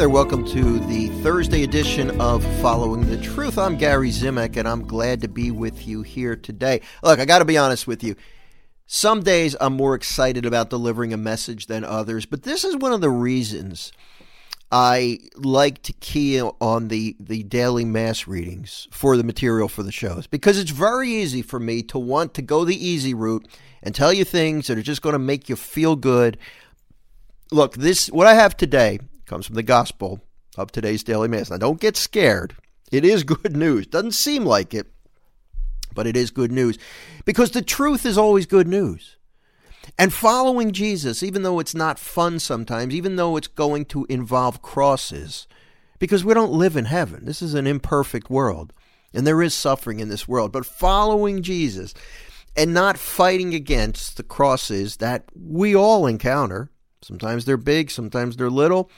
there, welcome to the Thursday edition of Following the Truth. I'm Gary Zimak, and I'm glad to be with you here today. Look, I got to be honest with you. Some days I'm more excited about delivering a message than others, but this is one of the reasons I like to key on the, the daily mass readings for the material for the shows because it's very easy for me to want to go the easy route and tell you things that are just going to make you feel good. Look, this what I have today comes from the gospel of today's daily mass. Now, don't get scared. It is good news. Doesn't seem like it, but it is good news because the truth is always good news. And following Jesus, even though it's not fun sometimes, even though it's going to involve crosses, because we don't live in heaven. This is an imperfect world, and there is suffering in this world. But following Jesus and not fighting against the crosses that we all encounter, sometimes they're big, sometimes they're little,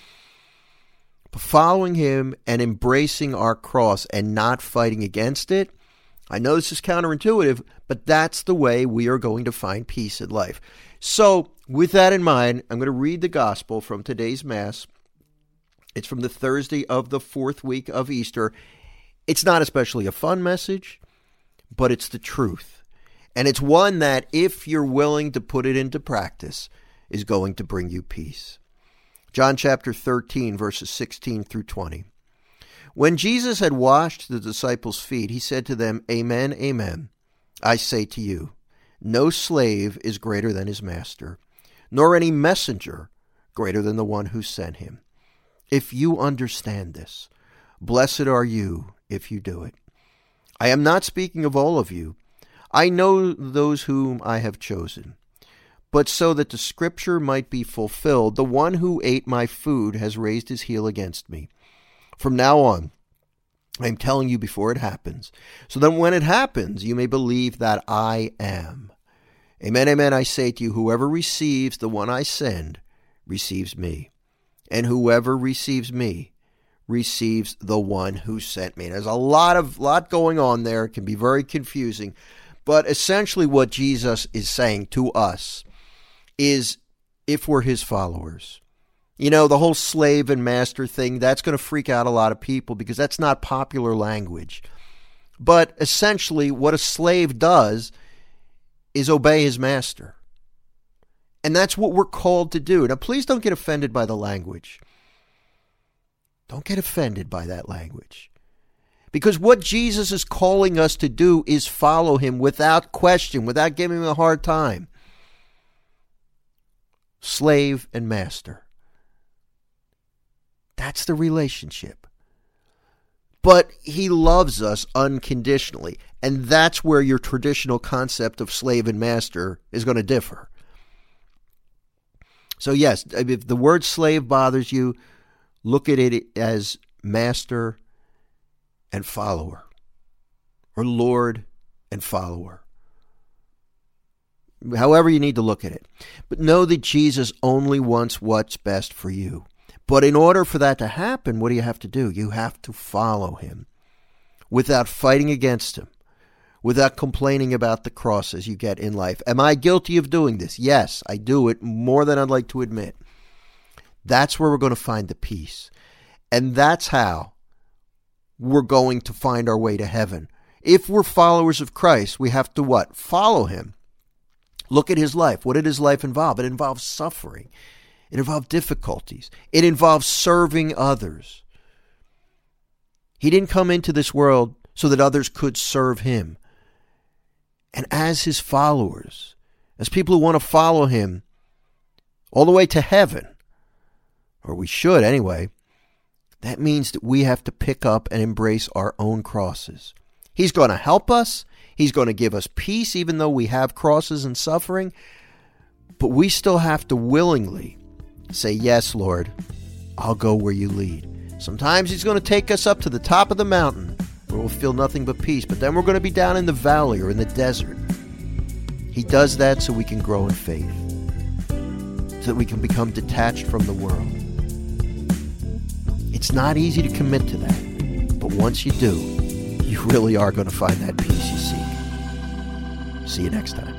following Him and embracing our cross and not fighting against it I know this is counterintuitive, but that's the way we are going to find peace in life. So, with that in mind, I'm going to read the gospel from today's Mass. It's from the Thursday of the fourth week of Easter. It's not especially a fun message, but it's the truth. And it's one that, if you're willing to put it into practice, is going to bring you peace. John chapter 13, verses 16 through 20. When Jesus had washed the disciples' feet, he said to them, Amen, amen. I say to you, no slave is greater than his master, nor any messenger greater than the one who sent him. If you understand this, blessed are you if you do it. I am not speaking of all of you. I know those whom I have chosen. But so that the scripture might be fulfilled, the one who ate my food has raised his heel against me. From now on, I'm telling you before it happens, so that when it happens, you may believe that I am. Amen, amen, I say to you, whoever receives the one I send receives me, and whoever receives me receives the one who sent me. There's a lot of lot going on there. It can be very confusing, but essentially what Jesus is saying to us is if we're his followers, you know, the whole slave and master thing, that's going to freak out a lot of people because that's not popular language. But essentially, what a slave does is obey his master. And that's what we're called to do. Now, please don't get offended by the language. Don't get offended by that language. Because what Jesus is calling us to do is follow him without question, without giving him a hard time. Slave and master. That's the relationship. But he loves us unconditionally. And that's where your traditional concept of slave and master is going to differ. So, yes, if the word slave bothers you, look at it as master and follower, or Lord and follower. However, you need to look at it. But know that Jesus only wants what's best for you. But in order for that to happen, what do you have to do? You have to follow him without fighting against him, without complaining about the crosses you get in life. Am I guilty of doing this? Yes, I do it more than I'd like to admit. That's where we're going to find the peace. And that's how we're going to find our way to heaven. If we're followers of Christ, we have to what? Follow him. Look at his life. What did his life involve? It involved suffering. It involved difficulties. It involved serving others. He didn't come into this world so that others could serve him. And as his followers, as people who want to follow him all the way to heaven, or we should anyway, that means that we have to pick up and embrace our own crosses. He's going to help us. He's going to give us peace, even though we have crosses and suffering. But we still have to willingly Say, Yes, Lord, I'll go where you lead. Sometimes He's going to take us up to the top of the mountain where we'll feel nothing but peace, but then we're going to be down in the valley or in the desert. He does that so we can grow in faith, so that we can become detached from the world. It's not easy to commit to that, but once you do, you really are going to find that peace you seek. See you next time.